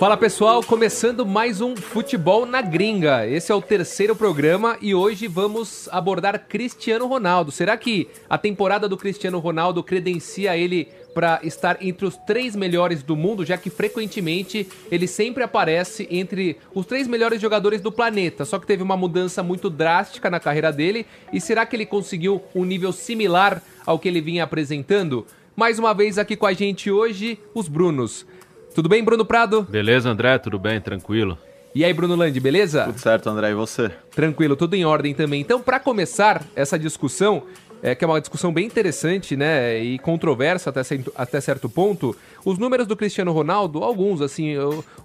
Fala pessoal, começando mais um Futebol na Gringa. Esse é o terceiro programa e hoje vamos abordar Cristiano Ronaldo. Será que a temporada do Cristiano Ronaldo credencia ele para estar entre os três melhores do mundo, já que frequentemente ele sempre aparece entre os três melhores jogadores do planeta. Só que teve uma mudança muito drástica na carreira dele. E será que ele conseguiu um nível similar ao que ele vinha apresentando? Mais uma vez aqui com a gente hoje, os Brunos. Tudo bem, Bruno Prado? Beleza, André? Tudo bem? Tranquilo? E aí, Bruno Landi, beleza? Tudo certo, André, e você? Tranquilo, tudo em ordem também. Então, para começar essa discussão, é, que é uma discussão bem interessante, né, e controversa até, até certo ponto, os números do Cristiano Ronaldo, alguns, assim,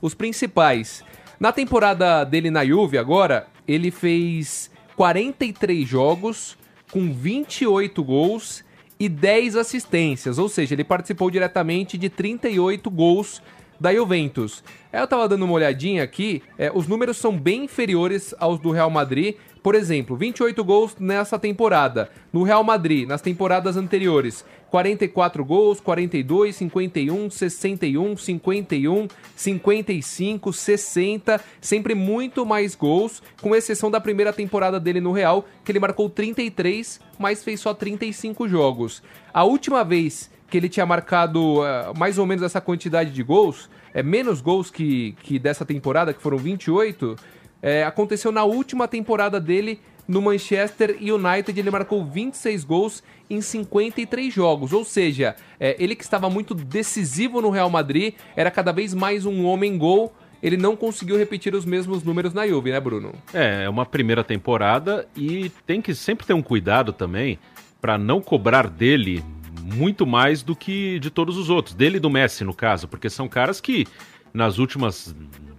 os principais. Na temporada dele na Juve agora, ele fez 43 jogos com 28 gols e 10 assistências, ou seja, ele participou diretamente de 38 gols da Juventus. É, eu tava dando uma olhadinha aqui, é, os números são bem inferiores aos do Real Madrid. Por exemplo, 28 gols nessa temporada. No Real Madrid, nas temporadas anteriores, 44 gols, 42, 51, 61, 51, 55, 60, sempre muito mais gols, com exceção da primeira temporada dele no Real, que ele marcou 33, mas fez só 35 jogos. A última vez que ele tinha marcado uh, mais ou menos essa quantidade de gols, é menos gols que, que dessa temporada, que foram 28, é, aconteceu na última temporada dele no Manchester United. Ele marcou 26 gols em 53 jogos, ou seja, é, ele que estava muito decisivo no Real Madrid, era cada vez mais um homem-gol. Ele não conseguiu repetir os mesmos números na Juve, né, Bruno? É, é uma primeira temporada e tem que sempre ter um cuidado também para não cobrar dele muito mais do que de todos os outros, dele e do Messi no caso, porque são caras que nas últimas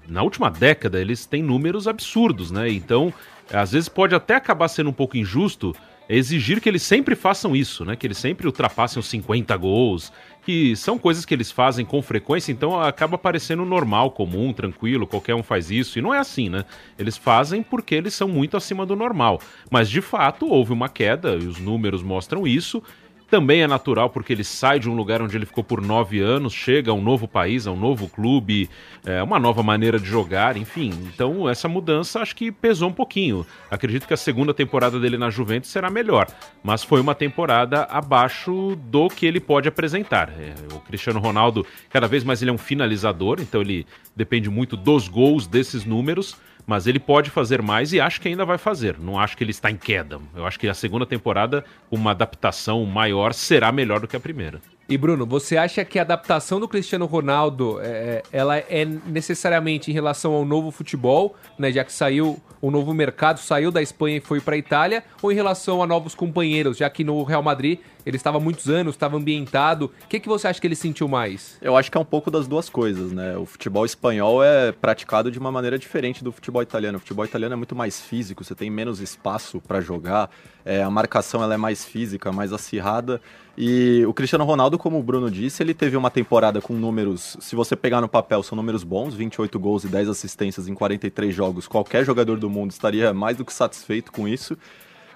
na última década eles têm números absurdos, né? Então, às vezes pode até acabar sendo um pouco injusto exigir que eles sempre façam isso, né? Que eles sempre ultrapassem os 50 gols, que são coisas que eles fazem com frequência, então acaba parecendo normal, comum, tranquilo, qualquer um faz isso, e não é assim, né? Eles fazem porque eles são muito acima do normal. Mas de fato houve uma queda, e os números mostram isso, também é natural porque ele sai de um lugar onde ele ficou por nove anos, chega a um novo país, a um novo clube, é, uma nova maneira de jogar, enfim. Então essa mudança acho que pesou um pouquinho. Acredito que a segunda temporada dele na Juventus será melhor, mas foi uma temporada abaixo do que ele pode apresentar. É, o Cristiano Ronaldo, cada vez mais ele é um finalizador, então ele depende muito dos gols desses números mas ele pode fazer mais e acho que ainda vai fazer. Não acho que ele está em queda. Eu acho que a segunda temporada, uma adaptação maior, será melhor do que a primeira. E Bruno, você acha que a adaptação do Cristiano Ronaldo é, é, ela é necessariamente em relação ao novo futebol, né, já que saiu o novo mercado, saiu da Espanha e foi para a Itália, ou em relação a novos companheiros, já que no Real Madrid ele estava há muitos anos, estava ambientado. O que, que você acha que ele sentiu mais? Eu acho que é um pouco das duas coisas, né? O futebol espanhol é praticado de uma maneira diferente do futebol italiano. O futebol italiano é muito mais físico, você tem menos espaço para jogar, é, a marcação ela é mais física, mais acirrada. E o Cristiano Ronaldo, como o Bruno disse, ele teve uma temporada com números, se você pegar no papel, são números bons, 28 gols e 10 assistências em 43 jogos. Qualquer jogador do mundo estaria mais do que satisfeito com isso.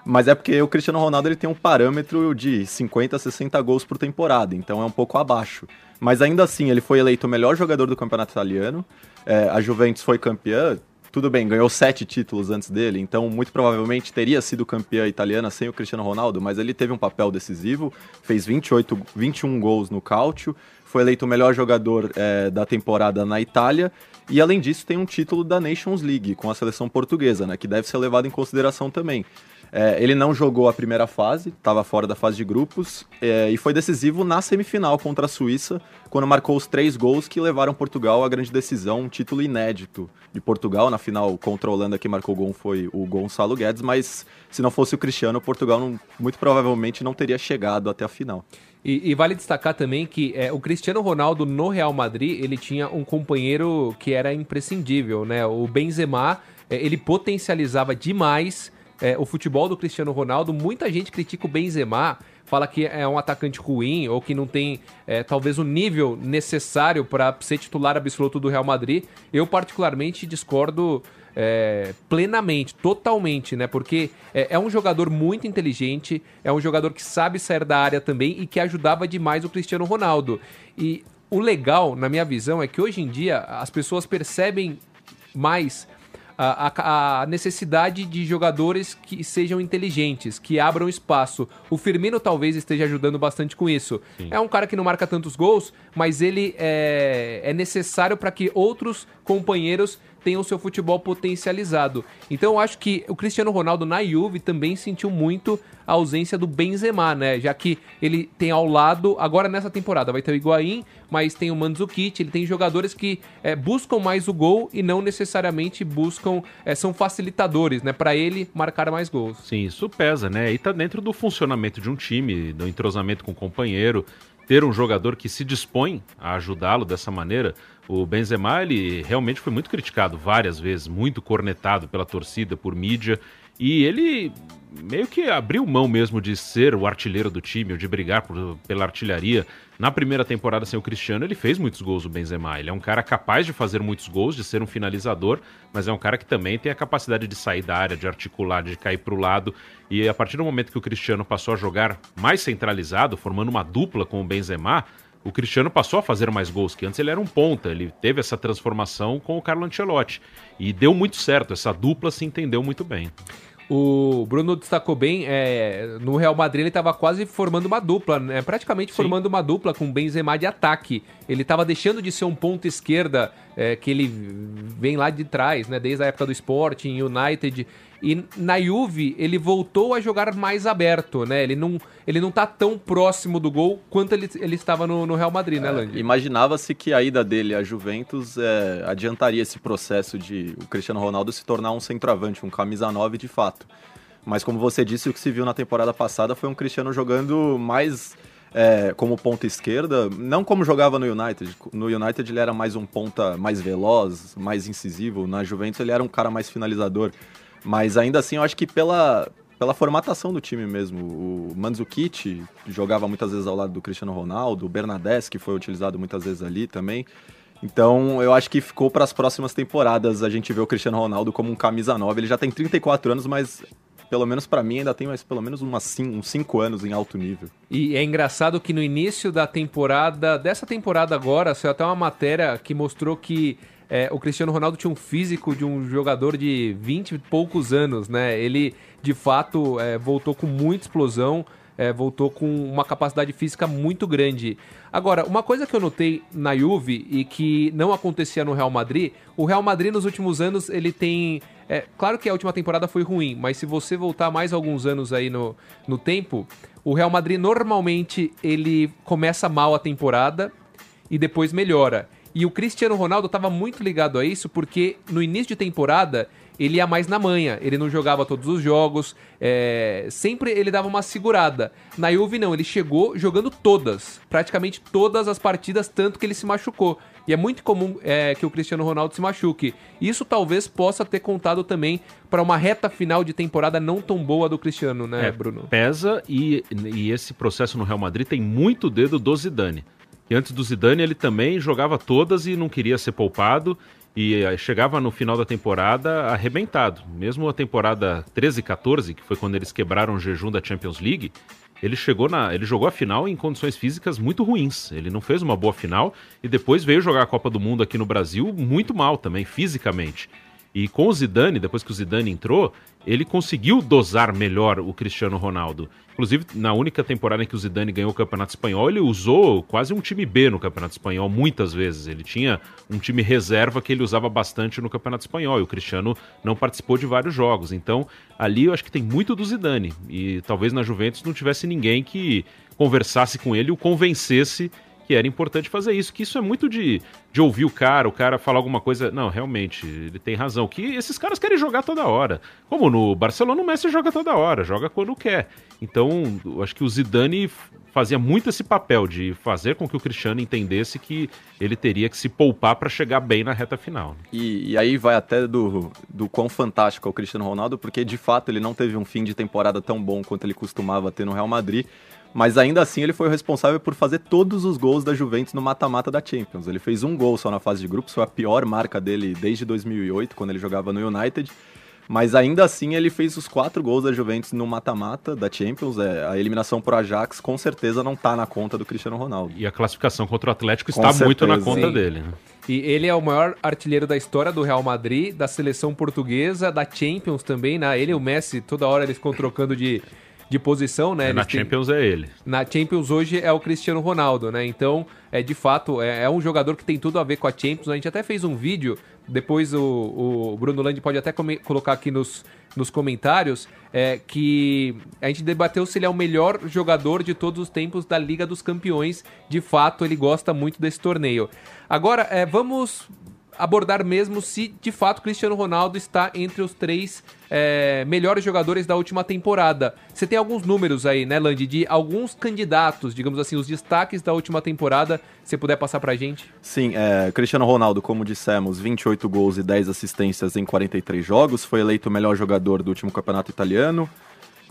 Mas é porque o Cristiano Ronaldo ele tem um parâmetro de 50 a 60 gols por temporada, então é um pouco abaixo. Mas ainda assim, ele foi eleito o melhor jogador do campeonato italiano. É, a Juventus foi campeã, tudo bem, ganhou sete títulos antes dele, então muito provavelmente teria sido campeã italiana sem o Cristiano Ronaldo, mas ele teve um papel decisivo, fez 28, 21 gols no Cálcio, foi eleito o melhor jogador é, da temporada na Itália, e além disso tem um título da Nations League com a seleção portuguesa, né, que deve ser levado em consideração também. É, ele não jogou a primeira fase, estava fora da fase de grupos, é, e foi decisivo na semifinal contra a Suíça, quando marcou os três gols que levaram Portugal à grande decisão, um título inédito de Portugal. Na final contra a Holanda, quem marcou o gol foi o Gonçalo Guedes, mas se não fosse o Cristiano, Portugal não, muito provavelmente não teria chegado até a final. E, e, vale destacar também que é, o Cristiano Ronaldo no Real Madrid ele tinha um companheiro que era imprescindível, né? O Benzema é, ele potencializava demais é, o futebol do Cristiano Ronaldo. Muita gente critica o Benzema, fala que é um atacante ruim ou que não tem é, talvez o nível necessário para ser titular absoluto do Real Madrid. Eu, particularmente, discordo é, plenamente, totalmente, né? Porque é, é, um jogador muito inteligente, é um jogador que sabe sair da área também e que ajudava demais o Cristiano Ronaldo. E o legal, na minha visão, é que hoje em dia as pessoas percebem mais a, a, necessidade de jogadores que sejam inteligentes, que abram espaço. O Firmino talvez esteja ajudando bastante com isso. Sim. É um cara que não marca tantos gols, mas ele é, é necessário para que outros companheiros tenham o seu futebol potencializado. Então eu acho que o Cristiano Ronaldo na Juve também sentiu muito a ausência do Benzema, né? Já que ele tem ao lado, agora nessa temporada vai ter o Higuaín, mas tem o Mandzukic, ele tem jogadores que é, buscam mais o gol e não necessariamente buscam, é, são facilitadores, né? Para ele marcar mais gols. Sim, isso pesa, né? E tá dentro do funcionamento de um time, do entrosamento com o companheiro ter um jogador que se dispõe a ajudá-lo dessa maneira. O Benzema, ele realmente foi muito criticado várias vezes, muito cornetado pela torcida, por mídia, e ele meio que abriu mão mesmo de ser o artilheiro do time, ou de brigar por, pela artilharia. Na primeira temporada sem o Cristiano, ele fez muitos gols, o Benzema. Ele é um cara capaz de fazer muitos gols, de ser um finalizador, mas é um cara que também tem a capacidade de sair da área, de articular, de cair para o lado. E a partir do momento que o Cristiano passou a jogar mais centralizado, formando uma dupla com o Benzema, o Cristiano passou a fazer mais gols, que antes ele era um ponta, ele teve essa transformação com o Carlo Ancelotti. E deu muito certo, essa dupla se entendeu muito bem. O Bruno destacou bem, é, no Real Madrid ele estava quase formando uma dupla, né? praticamente Sim. formando uma dupla com Benzema de ataque. Ele estava deixando de ser um ponto esquerda é, que ele vem lá de trás, né? desde a época do Sporting, United. E na Juve, ele voltou a jogar mais aberto, né? Ele não, ele não tá tão próximo do gol quanto ele, ele estava no, no Real Madrid, né, é, Lange? Imaginava-se que a ida dele à Juventus é, adiantaria esse processo de o Cristiano Ronaldo se tornar um centroavante, um camisa 9 de fato. Mas como você disse, o que se viu na temporada passada foi um Cristiano jogando mais é, como ponta esquerda, não como jogava no United. No United ele era mais um ponta mais veloz, mais incisivo. Na Juventus ele era um cara mais finalizador. Mas ainda assim, eu acho que pela, pela formatação do time mesmo. O Mandzukic jogava muitas vezes ao lado do Cristiano Ronaldo, o Bernadette, que foi utilizado muitas vezes ali também. Então, eu acho que ficou para as próximas temporadas a gente ver o Cristiano Ronaldo como um camisa nova. Ele já tem 34 anos, mas pelo menos para mim ainda tem mais pelo menos umas uns 5 anos em alto nível. E é engraçado que no início da temporada, dessa temporada agora, saiu até uma matéria que mostrou que é, o Cristiano Ronaldo tinha um físico de um jogador de 20 e poucos anos, né? Ele, de fato, é, voltou com muita explosão, é, voltou com uma capacidade física muito grande. Agora, uma coisa que eu notei na Juve e que não acontecia no Real Madrid, o Real Madrid nos últimos anos ele tem. É, claro que a última temporada foi ruim, mas se você voltar mais alguns anos aí no, no tempo, o Real Madrid normalmente ele começa mal a temporada e depois melhora. E o Cristiano Ronaldo estava muito ligado a isso porque no início de temporada ele ia mais na manha, ele não jogava todos os jogos, é... sempre ele dava uma segurada. Na Juve não, ele chegou jogando todas, praticamente todas as partidas, tanto que ele se machucou. E é muito comum é, que o Cristiano Ronaldo se machuque. Isso talvez possa ter contado também para uma reta final de temporada não tão boa do Cristiano, né, é, Bruno? Pesa e, e esse processo no Real Madrid tem muito dedo do Zidane. E antes do Zidane, ele também jogava todas e não queria ser poupado. E eh, chegava no final da temporada arrebentado. Mesmo a temporada 13 e 14, que foi quando eles quebraram o jejum da Champions League, ele chegou na, ele jogou a final em condições físicas muito ruins. Ele não fez uma boa final e depois veio jogar a Copa do Mundo aqui no Brasil muito mal também fisicamente. E com o Zidane, depois que o Zidane entrou, ele conseguiu dosar melhor o Cristiano Ronaldo. Inclusive, na única temporada em que o Zidane ganhou o Campeonato Espanhol, ele usou quase um time B no Campeonato Espanhol, muitas vezes. Ele tinha um time reserva que ele usava bastante no Campeonato Espanhol, e o Cristiano não participou de vários jogos. Então, ali eu acho que tem muito do Zidane. E talvez na Juventus não tivesse ninguém que conversasse com ele e o convencesse que era importante fazer isso, que isso é muito de, de ouvir o cara, o cara falar alguma coisa. Não, realmente, ele tem razão. Que esses caras querem jogar toda hora. Como no Barcelona, o Messi joga toda hora, joga quando quer. Então, acho que o Zidane fazia muito esse papel de fazer com que o Cristiano entendesse que ele teria que se poupar para chegar bem na reta final. E, e, aí vai até do, do quão fantástico é o Cristiano Ronaldo, porque de fato ele não teve um fim de temporada tão bom quanto ele costumava ter no Real Madrid. Mas ainda assim ele foi o responsável por fazer todos os gols da Juventus no mata-mata da Champions. Ele fez um gol só na fase de grupos, foi a pior marca dele desde 2008, quando ele jogava no United. Mas ainda assim ele fez os quatro gols da Juventus no mata-mata da Champions. É, a eliminação pro Ajax com certeza não tá na conta do Cristiano Ronaldo. E a classificação contra o Atlético está certeza, muito na conta sim. dele. Né? E ele é o maior artilheiro da história do Real Madrid, da seleção portuguesa, da Champions também, né? Ele e o Messi, toda hora eles ficam trocando de de posição, né? É, na Champions é ele. Na Champions hoje é o Cristiano Ronaldo, né? Então, é de fato, é, é, um jogador que tem tudo a ver com a Champions. A gente até fez um vídeo, depois o, o Bruno Landi pode até colocar aqui nos, nos comentários, é, que a gente debateu se ele é o melhor jogador de todos os tempos da Liga dos Campeões. De fato, ele gosta muito desse torneio. Agora, é, vamos abordar mesmo se de fato Cristiano Ronaldo está entre os três é, melhores jogadores da última temporada. Você tem alguns números aí, né, Landy, de alguns candidatos, digamos assim, os destaques da última temporada, se puder passar pra gente? Sim, é, Cristiano Ronaldo, como dissemos, 28 gols e 10 assistências em 43 jogos, foi eleito o melhor jogador do último campeonato italiano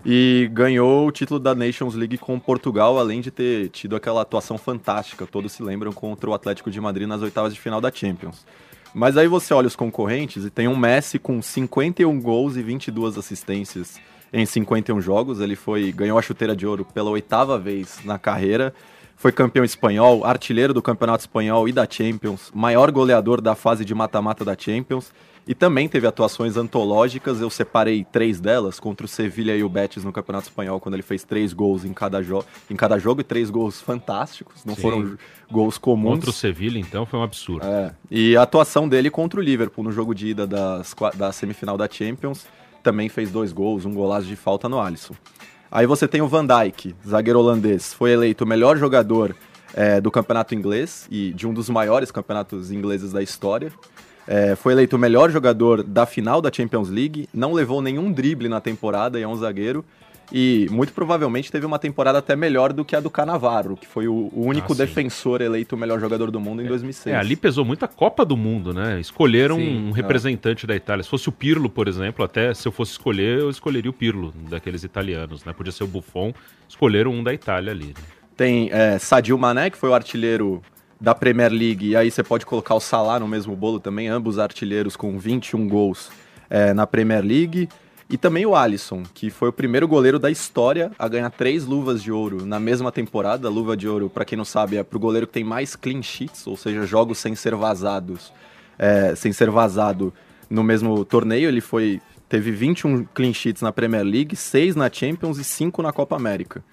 e ganhou o título da Nations League com Portugal, além de ter tido aquela atuação fantástica, todos se lembram, contra o Atlético de Madrid nas oitavas de final da Champions. Mas aí você olha os concorrentes e tem um Messi com 51 gols e 22 assistências em 51 jogos. Ele foi ganhou a chuteira de ouro pela oitava vez na carreira. Foi campeão espanhol, artilheiro do Campeonato Espanhol e da Champions, maior goleador da fase de mata-mata da Champions e também teve atuações antológicas, eu separei três delas, contra o Sevilha e o Betis no Campeonato Espanhol, quando ele fez três gols em cada, jo em cada jogo, e três gols fantásticos, não Sim. foram gols comuns. Contra o Sevilha, então, foi um absurdo. É. E a atuação dele contra o Liverpool no jogo de ida das, da semifinal da Champions, também fez dois gols, um golaço de falta no Alisson. Aí você tem o Van Dijk, zagueiro holandês, foi eleito o melhor jogador é, do campeonato inglês e de um dos maiores campeonatos ingleses da história. É, foi eleito o melhor jogador da final da Champions League, não levou nenhum drible na temporada e é um zagueiro. E muito provavelmente teve uma temporada até melhor do que a do Canavaro, que foi o, o único ah, defensor eleito o melhor jogador do mundo em 2006. É, ali pesou muito a Copa do Mundo, né? Escolheram sim, um é. representante é. da Itália. Se fosse o Pirlo, por exemplo, até se eu fosse escolher, eu escolheria o Pirlo, daqueles italianos, né? Podia ser o Buffon, escolheram um da Itália ali. Né? Tem é, Sadio Mané, que foi o artilheiro da Premier League, e aí você pode colocar o Salah no mesmo bolo também, ambos artilheiros com 21 gols é, na Premier League. E também o Alisson, que foi o primeiro goleiro da história a ganhar três luvas de ouro na mesma temporada. Luva de ouro, para quem não sabe, é pro goleiro que tem mais clean sheets, ou seja, jogos sem ser vazados, é, sem ser vazado no mesmo torneio. Ele foi teve 21 clean sheets na Premier League, 6 na Champions e 5 na Copa América.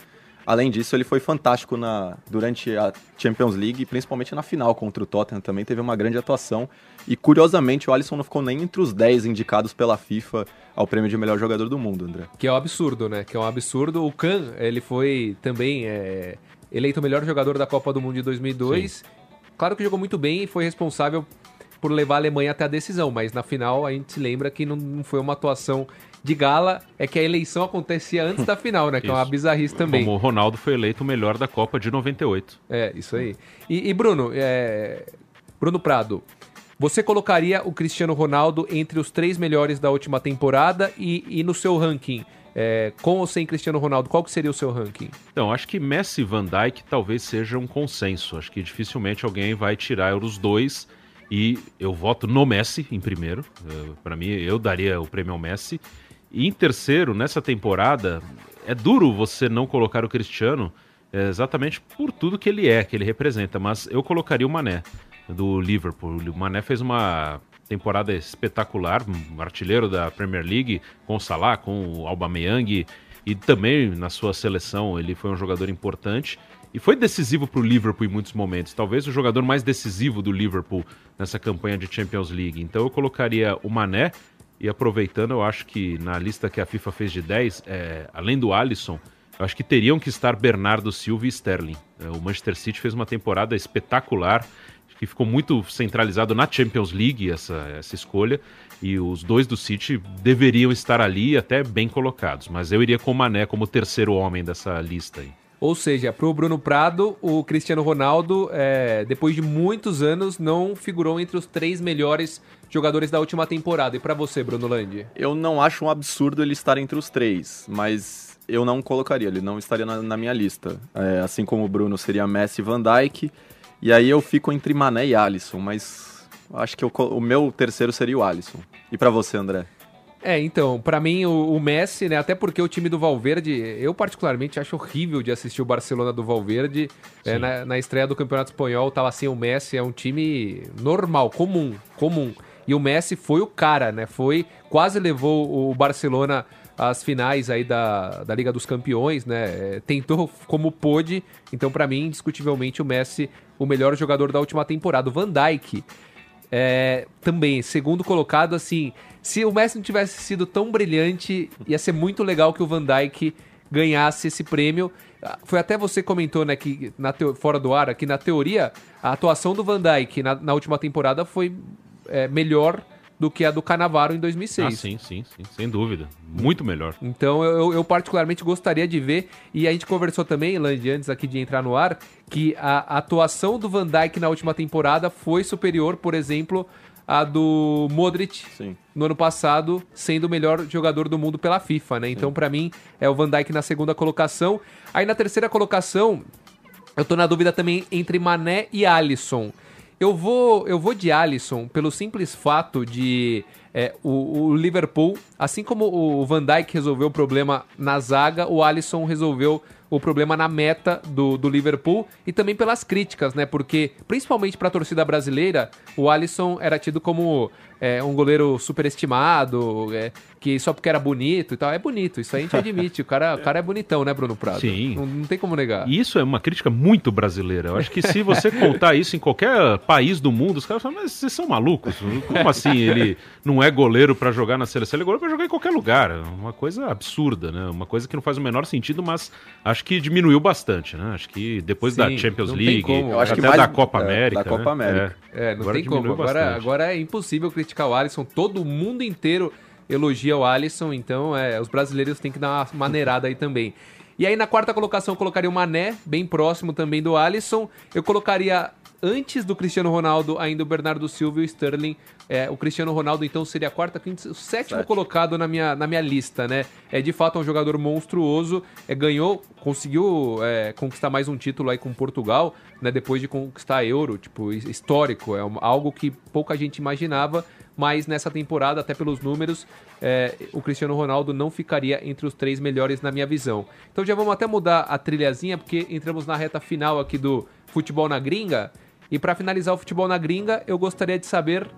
Além disso, ele foi fantástico na, durante a Champions League, principalmente na final contra o Tottenham também, teve uma grande atuação. E curiosamente, o Alisson não ficou nem entre os 10 indicados pela FIFA ao prêmio de melhor jogador do mundo, André. Que é um absurdo, né? Que é um absurdo. O Kahn, ele foi também é, eleito o melhor jogador da Copa do Mundo de 2002. Sim. Claro que jogou muito bem e foi responsável por levar a Alemanha até a decisão, mas na final a gente se lembra que não foi uma atuação de gala é que a eleição acontecia antes da final, né? Que é uma bizarrice também. Como o Ronaldo foi eleito o melhor da Copa de 98. É, isso aí. E, e Bruno, é... Bruno Prado, você colocaria o Cristiano Ronaldo entre os três melhores da última temporada e, e no seu ranking? É, com ou sem Cristiano Ronaldo, qual que seria o seu ranking? Então, acho que Messi e Van Dijk talvez seja um consenso. Acho que dificilmente alguém vai tirar os dois. E eu voto no Messi em primeiro. Para mim, eu daria o prêmio ao Messi. E em terceiro, nessa temporada, é duro você não colocar o Cristiano é, exatamente por tudo que ele é, que ele representa, mas eu colocaria o Mané do Liverpool. O Mané fez uma temporada espetacular, um artilheiro da Premier League, com o Salah, com o Aubameyang, e também na sua seleção ele foi um jogador importante. E foi decisivo para o Liverpool em muitos momentos. Talvez o jogador mais decisivo do Liverpool nessa campanha de Champions League. Então eu colocaria o Mané. E aproveitando, eu acho que na lista que a FIFA fez de 10, é, além do Alisson, eu acho que teriam que estar Bernardo Silva e Sterling. É, o Manchester City fez uma temporada espetacular, que ficou muito centralizado na Champions League essa, essa escolha. E os dois do City deveriam estar ali até bem colocados. Mas eu iria com o Mané como terceiro homem dessa lista aí. Ou seja, para o Bruno Prado, o Cristiano Ronaldo, é, depois de muitos anos, não figurou entre os três melhores jogadores da última temporada. E para você, Bruno Landi? Eu não acho um absurdo ele estar entre os três, mas eu não colocaria, ele não estaria na, na minha lista. É, assim como o Bruno seria Messi e Van Dijk. E aí eu fico entre Mané e Alisson, mas acho que eu, o meu terceiro seria o Alisson. E para você, André? É, então, para mim o, o, Messi, né, até porque o time do Valverde, eu particularmente acho horrível de assistir o Barcelona do Valverde. É, na, na, estreia do Campeonato Espanhol tava assim, o Messi é um time normal, comum, comum. E o Messi foi o cara, né? Foi, quase levou o Barcelona às finais aí da, da Liga dos Campeões, né? É, tentou como pôde. Então, para mim, indiscutivelmente, o Messi, o melhor jogador da última temporada. O Van Dijk, é, também, segundo colocado, assim, se o Messi não tivesse sido tão brilhante, ia ser muito legal que o Van Dijk ganhasse esse prêmio. Ah, foi até você comentou, né, que na teo... fora do ar, que na teoria a atuação do Van Dijk na, na última temporada foi é, melhor do que a do Canavaro em 2006. Ah, sim, sim, sim, sem dúvida. Muito melhor. Então eu, eu particularmente gostaria de ver, e a gente conversou também, Land, antes aqui de entrar no ar, que a, atuação do Van Dijk na última temporada foi superior, por exemplo, à do Modric Sim. no ano passado, sendo o melhor jogador do mundo pela FIFA, né? Então, para mim, é o Van Dijk na segunda colocação. Aí na terceira colocação, eu tô na dúvida também entre Mané e Alisson. Eu vou, eu vou de Alisson pelo simples fato de é, o, o, Liverpool, assim como o Van Dijk resolveu o problema na zaga, o Alisson resolveu o problema na meta do, do Liverpool e também pelas críticas, né? Porque, principalmente para a torcida brasileira, o Alisson era tido como é, um goleiro superestimado, é, que só porque era bonito e tal. É bonito, isso a gente admite. O cara, o cara é bonitão, né, Bruno Prado? Sim. Não, não tem como negar. E isso é uma crítica muito brasileira. Eu acho que se você contar isso em qualquer país do mundo, os caras falam, mas vocês são malucos? Como assim ele não é goleiro para jogar na seleção? Ele é goleiro para jogar em qualquer lugar. Uma coisa absurda, né? Uma coisa que não faz o menor sentido, mas acho que diminuiu bastante, né? Acho que depois Sim, da Champions League, até mais, da Copa é, América. Da Copa né? América. É, é não agora tem como. Agora, agora é impossível criticar o Alisson. Todo mundo inteiro elogia o Alisson, então é, os brasileiros têm que dar uma maneirada aí também. E aí na quarta colocação eu colocaria o Mané, bem próximo também do Alisson. Eu colocaria antes do Cristiano Ronaldo ainda o Bernardo Silva e o Sterling. É, o Cristiano Ronaldo então seria a quarta, quinta, o sétimo Sete. colocado na minha, na minha lista, né? É de fato um jogador monstruoso, é, ganhou, conseguiu é, conquistar mais um título aí com Portugal, né? Depois de conquistar a Euro, tipo histórico, é algo que pouca gente imaginava mas nessa temporada, até pelos números, é, o Cristiano Ronaldo não ficaria entre os três melhores na minha visão. Então já vamos até mudar a trilhazinha, porque entramos na reta final aqui do Futebol na Gringa. E para finalizar o Futebol na Gringa, eu gostaria de saber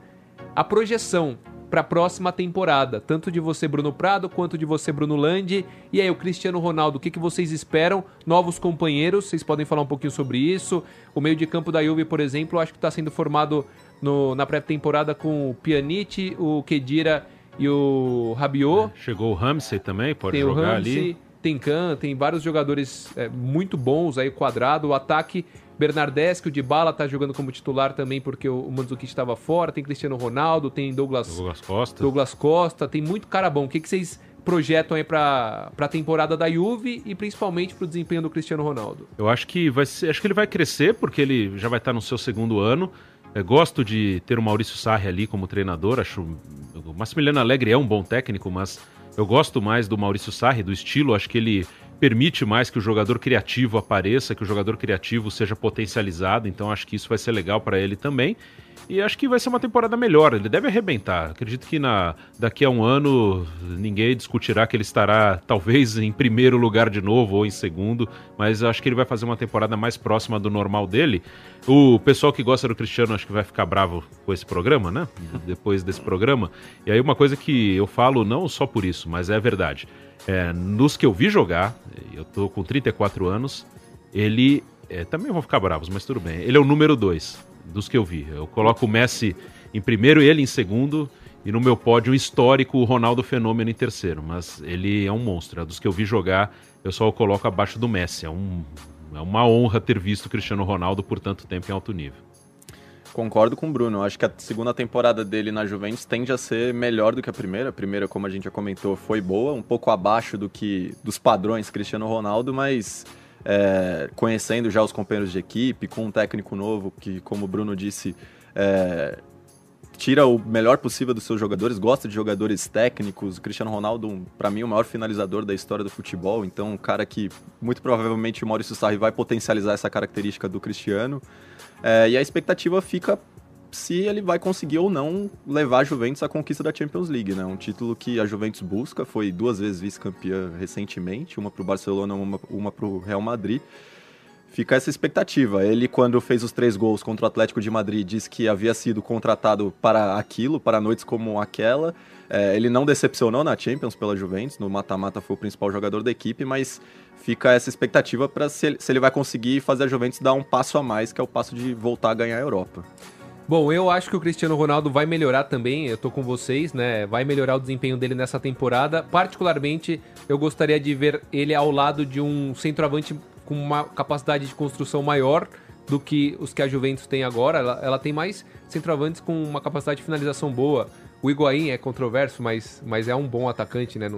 a projeção para a próxima temporada, tanto de você, Bruno Prado, quanto de você, Bruno Landi. E aí, o Cristiano Ronaldo, o que, que vocês esperam? Novos companheiros, vocês podem falar um pouquinho sobre isso. O meio de campo da Juve, por exemplo, acho que está sendo formado no, na pré-temporada com o Pjanic, o Kedira e o Rabiot. É, chegou o Ramsey também, pode tem jogar Ramsey, ali. Tem Kahn, tem vários jogadores é, muito bons aí, quadrado. O ataque, Bernardeschi, o Dybala tá jogando como titular também porque o, o Mandzukic estava fora. Tem Cristiano Ronaldo, tem Douglas, Douglas Costa. Douglas Costa, tem muito cara bom. O que, que vocês projetam aí para a temporada da Juve e principalmente para o desempenho do Cristiano Ronaldo? Eu acho que vai ser, acho que ele vai crescer porque ele já vai estar no seu segundo ano. Gosto de ter o Maurício Sarri ali como treinador. Acho o Massimiliano Alegre é um bom técnico, mas eu gosto mais do Maurício Sarri, do estilo. Acho que ele permite mais que o jogador criativo apareça, que o jogador criativo seja potencializado. Então acho que isso vai ser legal para ele também. E acho que vai ser uma temporada melhor. Ele deve arrebentar. Acredito que na, daqui a um ano ninguém discutirá que ele estará talvez em primeiro lugar de novo ou em segundo. Mas acho que ele vai fazer uma temporada mais próxima do normal dele. O pessoal que gosta do Cristiano acho que vai ficar bravo com esse programa, né? Depois desse programa. E aí uma coisa que eu falo não só por isso, mas é verdade. É, nos que eu vi jogar, eu tô com 34 anos, ele. É, também vão ficar bravos, mas tudo bem. Ele é o número 2 dos que eu vi. Eu coloco o Messi em primeiro, ele em segundo, e no meu pódio histórico o Ronaldo Fenômeno em terceiro. Mas ele é um monstro. Dos que eu vi jogar, eu só o coloco abaixo do Messi. É, um, é uma honra ter visto o Cristiano Ronaldo por tanto tempo em alto nível. Concordo com o Bruno. Acho que a segunda temporada dele na Juventus tende a ser melhor do que a primeira. A primeira, como a gente já comentou, foi boa, um pouco abaixo do que dos padrões Cristiano Ronaldo, mas é, conhecendo já os companheiros de equipe, com um técnico novo que, como o Bruno disse, é, tira o melhor possível dos seus jogadores, gosta de jogadores técnicos. O Cristiano Ronaldo, para mim, o maior finalizador da história do futebol, então um cara que muito provavelmente o Maurício Sarri vai potencializar essa característica do Cristiano. É, e a expectativa fica se ele vai conseguir ou não levar a Juventus à conquista da Champions League, né? Um título que a Juventus busca, foi duas vezes vice-campeã recentemente, uma para o Barcelona, uma, uma para o Real Madrid. Fica essa expectativa. Ele, quando fez os três gols contra o Atlético de Madrid, disse que havia sido contratado para aquilo, para noites como aquela. É, ele não decepcionou na Champions pela Juventus, no mata-mata foi o principal jogador da equipe, mas fica essa expectativa para se, se ele vai conseguir fazer a Juventus dar um passo a mais, que é o passo de voltar a ganhar a Europa. Bom, eu acho que o Cristiano Ronaldo vai melhorar também, eu tô com vocês, né? Vai melhorar o desempenho dele nessa temporada. Particularmente, eu gostaria de ver ele ao lado de um centroavante com uma capacidade de construção maior do que os que a Juventus tem agora. Ela, ela tem mais centroavantes com uma capacidade de finalização boa. O Higuaín é controverso, mas, mas é um bom atacante, né?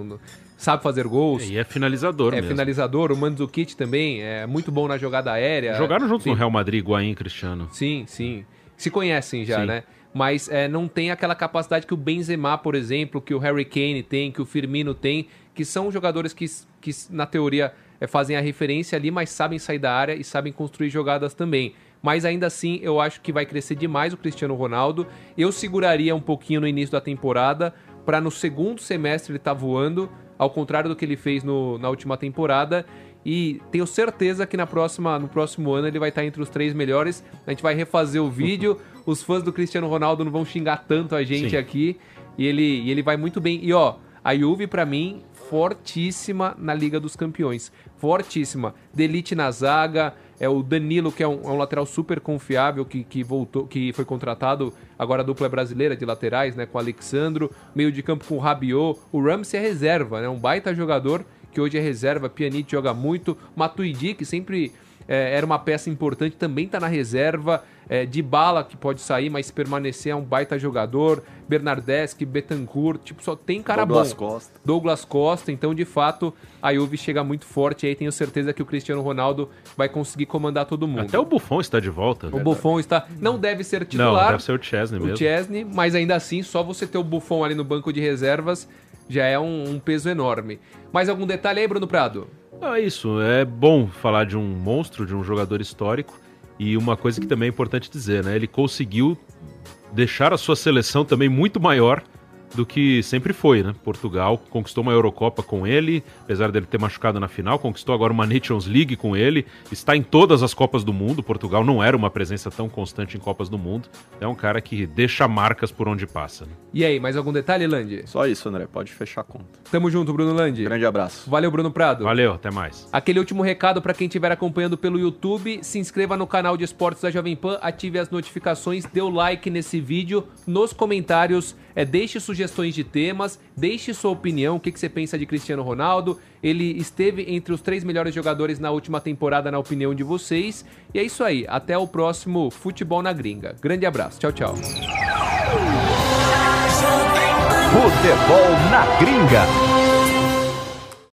Sabe fazer gols. E é finalizador É mesmo. finalizador. O Mandzukic também é muito bom na jogada aérea. Jogaram juntos Sim. no Real Madrid, Higuaín e Cristiano. Sim, sim. Se conhecem já, Sim. né? Mas é, não tem aquela capacidade que o Benzema, por exemplo, que o Harry Kane tem, que o Firmino tem, que são jogadores que, que na teoria, é, fazem a referência ali, mas sabem sair da área e sabem construir jogadas também. Mas ainda assim, eu acho que vai crescer demais o Cristiano Ronaldo. Eu seguraria um pouquinho no início da temporada, para no segundo semestre ele estar voando, ao contrário do que ele fez no- na última temporada. E tenho certeza que na próxima, no próximo ano ele vai estar entre os três melhores. A gente vai refazer o vídeo. Os fãs do Cristiano Ronaldo não vão xingar tanto a gente Sim. aqui. E ele, e ele vai muito bem. E ó, a Juve pra mim fortíssima na Liga dos Campeões. Fortíssima. Delite na zaga, é o Danilo que é um, é um lateral super confiável que, que voltou, que foi contratado agora a dupla brasileira de laterais, né, com o Alexandro, meio de campo com o Rabiot, o Ramsey é reserva, né, um baita jogador que hoje é reserva, Pjanic joga muito, Matuidi que sempre é, era uma peça importante, também tá na reserva. É, de bala que pode sair, mas permanecer é um baita jogador. Bernardeschi, Betancourt, tipo, só tem cara Douglas bom. Costa. Douglas Costa, então de fato a Juve chega muito forte aí, tenho certeza que o Cristiano Ronaldo vai conseguir comandar todo mundo. Até o Buffon está de volta. O Buffon está, não deve ser Não, titular, deve ser o Chesney o mesmo. Chesney, mas ainda assim, só você ter o Buffon ali no banco de reservas já é um, um peso enorme. Mais algum detalhe aí, Bruno Prado? Ah, isso. É bom falar de um monstro, de um jogador histórico. E uma coisa que também é importante dizer, né? Ele conseguiu deixar a sua seleção também muito maior do que sempre foi, né? Portugal conquistou uma Eurocopa com ele, apesar dele ter machucado na final, conquistou agora uma Nations League com ele, está em todas as Copas do Mundo. Portugal não era uma presença tão constante em Copas do Mundo. É um cara que deixa marcas por onde passa. Né? E aí, mais algum detalhe, Landi? Só isso, André. Pode fechar a conta. Tamo junto, Bruno Landi. Grande abraço. Valeu, Bruno Prado. Valeu, até mais. Aquele último recado para quem estiver acompanhando pelo YouTube, se inscreva no canal de esportes da Jovem Pan, ative as notificações, dê o like nesse vídeo, nos comentários, é, deixe sugestões de temas, deixe sua opinião, o que, que você pensa de Cristiano Ronaldo. Ele esteve entre os três melhores jogadores na última temporada, na opinião de vocês. E é isso aí, até o próximo Futebol na Gringa. Grande abraço, tchau, tchau. Futebol na Gringa.